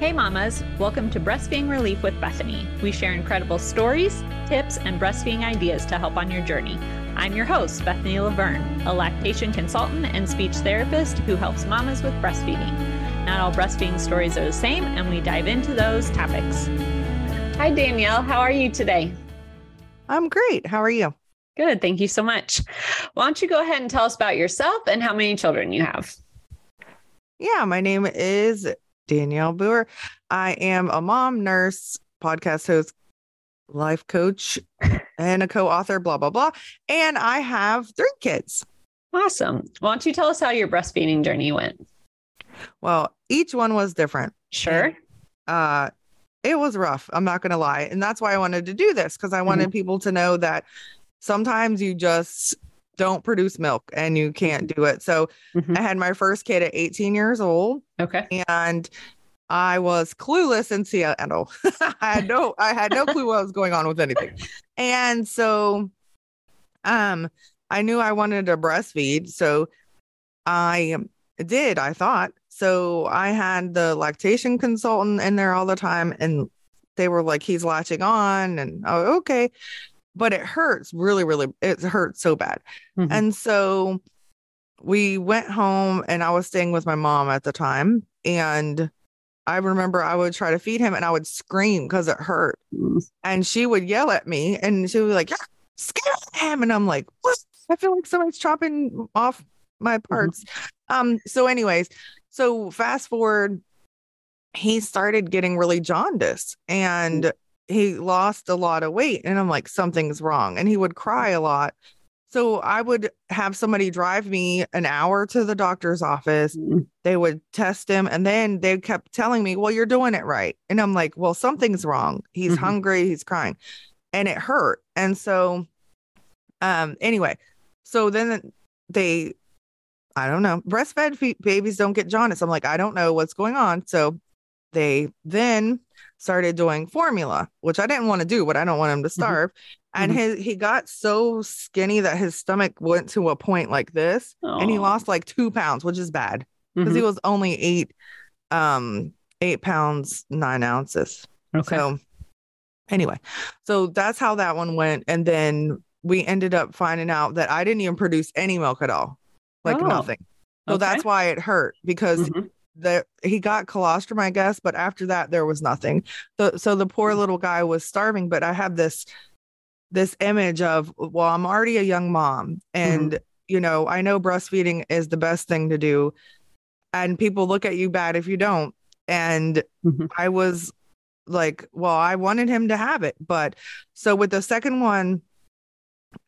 Hey, mamas, welcome to Breastfeeding Relief with Bethany. We share incredible stories, tips, and breastfeeding ideas to help on your journey. I'm your host, Bethany Laverne, a lactation consultant and speech therapist who helps mamas with breastfeeding. Not all breastfeeding stories are the same, and we dive into those topics. Hi, Danielle. How are you today? I'm great. How are you? Good. Thank you so much. Why don't you go ahead and tell us about yourself and how many children you have? Yeah, my name is Danielle Booher. I am a mom, nurse, podcast host, life coach, and a co author, blah, blah, blah. And I have three kids. Awesome. Why don't you tell us how your breastfeeding journey went? Well, each one was different. Sure. Uh, it was rough. I'm not going to lie. And that's why I wanted to do this because I wanted mm-hmm. people to know that sometimes you just don't produce milk and you can't do it. So mm-hmm. I had my first kid at 18 years old. Okay. And I was clueless in Seattle. I had no I had no clue what was going on with anything. And so um I knew I wanted to breastfeed. So I did, I thought. So I had the lactation consultant in there all the time and they were like, he's latching on and oh okay but it hurts really, really, it hurts so bad. Mm-hmm. And so we went home and I was staying with my mom at the time. And I remember I would try to feed him and I would scream because it hurt. Mm-hmm. And she would yell at me and she would be like, yeah, scare him. And I'm like, what? I feel like somebody's chopping off my mm-hmm. parts. Mm-hmm. Um, so, anyways, so fast forward, he started getting really jaundiced and he lost a lot of weight and i'm like something's wrong and he would cry a lot so i would have somebody drive me an hour to the doctor's office mm-hmm. they would test him and then they kept telling me well you're doing it right and i'm like well something's wrong he's mm-hmm. hungry he's crying and it hurt and so um anyway so then they i don't know breastfed babies don't get jaundice i'm like i don't know what's going on so they then started doing formula, which I didn't want to do, but I don't want him to mm-hmm. starve. Mm-hmm. And his he got so skinny that his stomach went to a point like this, Aww. and he lost like two pounds, which is bad because mm-hmm. he was only eight, um, eight pounds nine ounces. Okay. So anyway, so that's how that one went, and then we ended up finding out that I didn't even produce any milk at all, like oh. nothing. So okay. that's why it hurt because mm-hmm that he got colostrum, I guess, but after that there was nothing. So so the poor little guy was starving. But I have this this image of well, I'm already a young mom, and mm-hmm. you know I know breastfeeding is the best thing to do, and people look at you bad if you don't. And mm-hmm. I was like, well, I wanted him to have it, but so with the second one.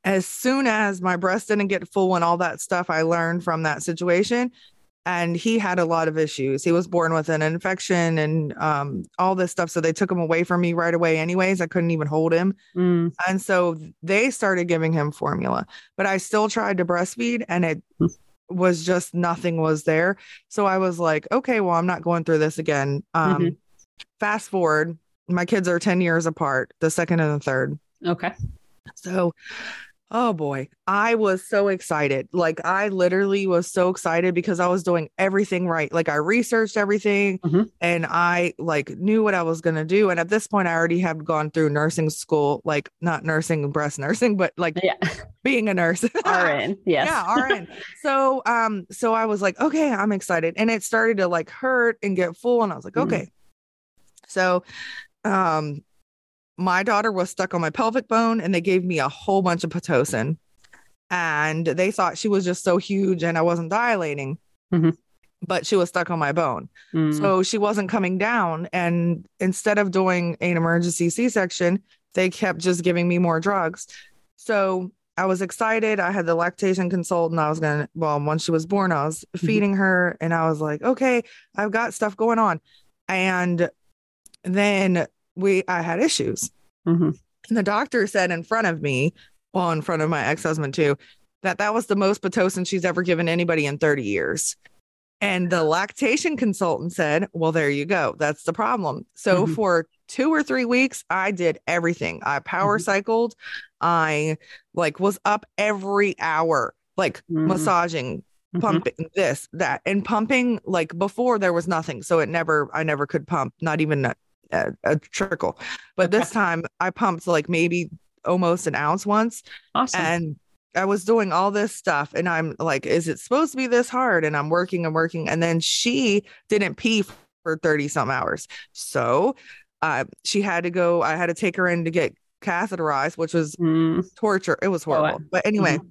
As soon as my breast didn't get full and all that stuff I learned from that situation, and he had a lot of issues. He was born with an infection and um, all this stuff. So they took him away from me right away, anyways. I couldn't even hold him. Mm. And so they started giving him formula, but I still tried to breastfeed and it was just nothing was there. So I was like, okay, well, I'm not going through this again. Um, mm-hmm. Fast forward, my kids are 10 years apart, the second and the third. Okay. So Oh boy, I was so excited. Like I literally was so excited because I was doing everything right. Like I researched everything mm-hmm. and I like knew what I was going to do and at this point I already have gone through nursing school, like not nursing and breast nursing, but like yeah. being a nurse. RN. Yes. yeah, RN. So um so I was like, okay, I'm excited and it started to like hurt and get full and I was like, mm-hmm. okay. So um my daughter was stuck on my pelvic bone and they gave me a whole bunch of Pitocin. And they thought she was just so huge and I wasn't dilating, mm-hmm. but she was stuck on my bone. Mm. So she wasn't coming down. And instead of doing an emergency C section, they kept just giving me more drugs. So I was excited. I had the lactation consultant. I was going to, well, once she was born, I was mm-hmm. feeding her and I was like, okay, I've got stuff going on. And then we I had issues. Mm-hmm. And the doctor said in front of me, well, in front of my ex husband too, that that was the most pitocin she's ever given anybody in 30 years. And the lactation consultant said, Well, there you go. That's the problem. So mm-hmm. for two or three weeks, I did everything. I power mm-hmm. cycled. I like was up every hour, like mm-hmm. massaging, mm-hmm. pumping this, that, and pumping like before there was nothing. So it never, I never could pump, not even a, a, trickle. But this time I pumped like maybe almost an ounce once. Awesome. And I was doing all this stuff and I'm like, is it supposed to be this hard? And I'm working and working. And then she didn't pee for 30 some hours. So uh, she had to go, I had to take her in to get catheterized, which was mm. torture. It was horrible. Oh, but anyway, mm-hmm.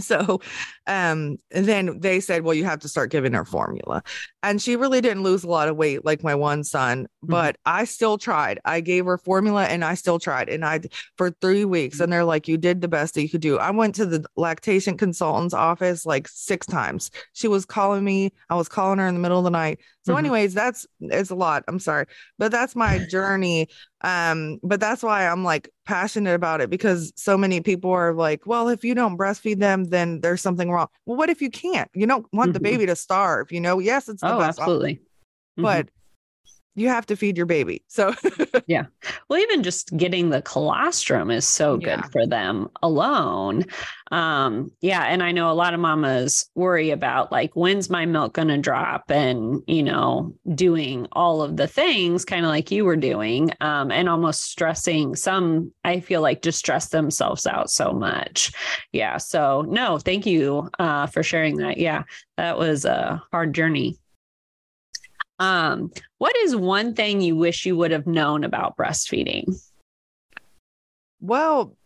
So um then they said, well, you have to start giving her formula. And she really didn't lose a lot of weight like my one son, mm-hmm. but mm-hmm. I still tried. I gave her formula and I still tried. And I for three weeks, and they're like, you did the best that you could do. I went to the lactation consultant's office like six times. She was calling me. I was calling her in the middle of the night. So, mm-hmm. anyways, that's it's a lot. I'm sorry, but that's my journey. Um, but that's why I'm like passionate about it because so many people are like, well, if you don't breastfeed them, then there's something wrong. Well, what if you can't? You don't want mm-hmm. the baby to starve, you know? Yes, it's the oh, best absolutely. Mm-hmm. But you have to feed your baby. So yeah. Well, even just getting the colostrum is so good yeah. for them alone. Um, yeah. And I know a lot of mamas worry about like, when's my milk going to drop and, you know, doing all of the things kind of like you were doing um, and almost stressing some, I feel like just stress themselves out so much. Yeah. So no, thank you uh, for sharing that. Yeah. That was a hard journey. Um, what is one thing you wish you would have known about breastfeeding? Well,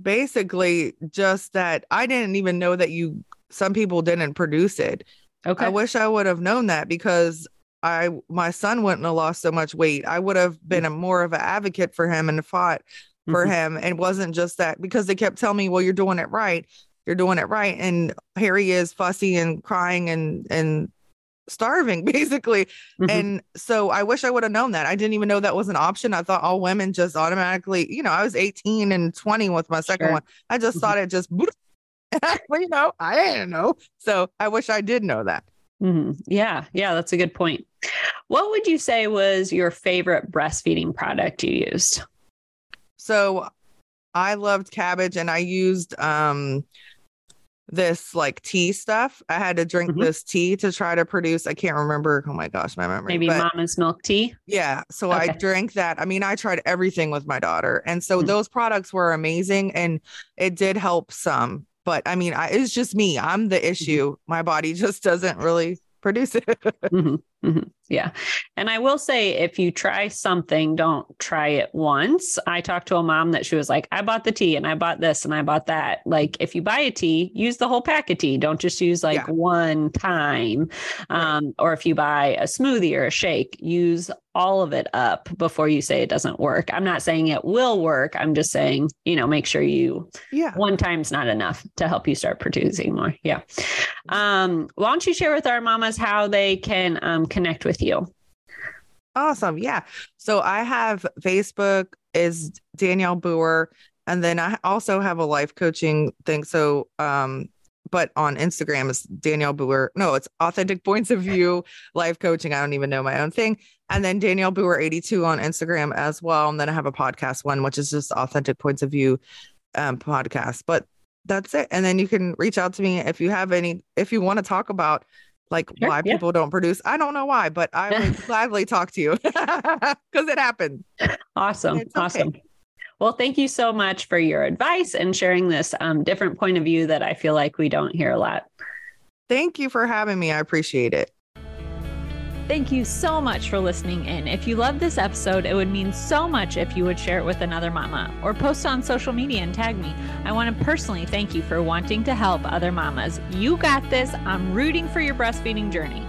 basically, just that I didn't even know that you, some people didn't produce it. Okay. I wish I would have known that because I, my son wouldn't have lost so much weight. I would have been a more of an advocate for him and fought for mm-hmm. him. And wasn't just that because they kept telling me, well, you're doing it right. You're doing it right. And here he is fussy and crying and, and starving basically. Mm-hmm. and so i wish i would have known that. I didn't even know that was an option. I thought all women just automatically you know i was 18 and 20 with my second sure. one. I just mm-hmm. thought it just but you know i didn't know. So i wish i did know that. Mm-hmm. yeah. Yeah that's a good point. What would you say was your favorite breastfeeding product you used? So i loved cabbage and i used um this like tea stuff. I had to drink mm-hmm. this tea to try to produce. I can't remember. Oh my gosh, my memory. Maybe but, mama's milk tea. Yeah. So okay. I drank that. I mean, I tried everything with my daughter. And so mm-hmm. those products were amazing and it did help some. But I mean, I, it's just me. I'm the mm-hmm. issue. Mm-hmm. My body just doesn't really produce it. Mm-hmm. Yeah. And I will say, if you try something, don't try it once. I talked to a mom that she was like, I bought the tea and I bought this and I bought that. Like, if you buy a tea, use the whole pack of tea. Don't just use like yeah. one time. Um, right. Or if you buy a smoothie or a shake, use all of it up before you say it doesn't work. I'm not saying it will work. I'm just saying, you know, make sure you, yeah, one time's not enough to help you start producing more. Yeah. Um, why don't you share with our mamas how they can um, connect with you? Awesome. Yeah. So I have Facebook is Danielle Booher. And then I also have a life coaching thing. So um, but on Instagram is Danielle Booher. No, it's authentic points of view life coaching. I don't even know my own thing. And then Danielle Booher 82 on Instagram as well. And then I have a podcast one, which is just authentic points of view um, podcast. But that's it. And then you can reach out to me if you have any, if you want to talk about like sure, why yeah. people don't produce. I don't know why, but I would gladly talk to you because it happened. Awesome. Okay. Awesome. Well, thank you so much for your advice and sharing this um, different point of view that I feel like we don't hear a lot. Thank you for having me. I appreciate it. Thank you so much for listening in. If you loved this episode, it would mean so much if you would share it with another mama or post on social media and tag me. I want to personally thank you for wanting to help other mamas. You got this. I'm rooting for your breastfeeding journey.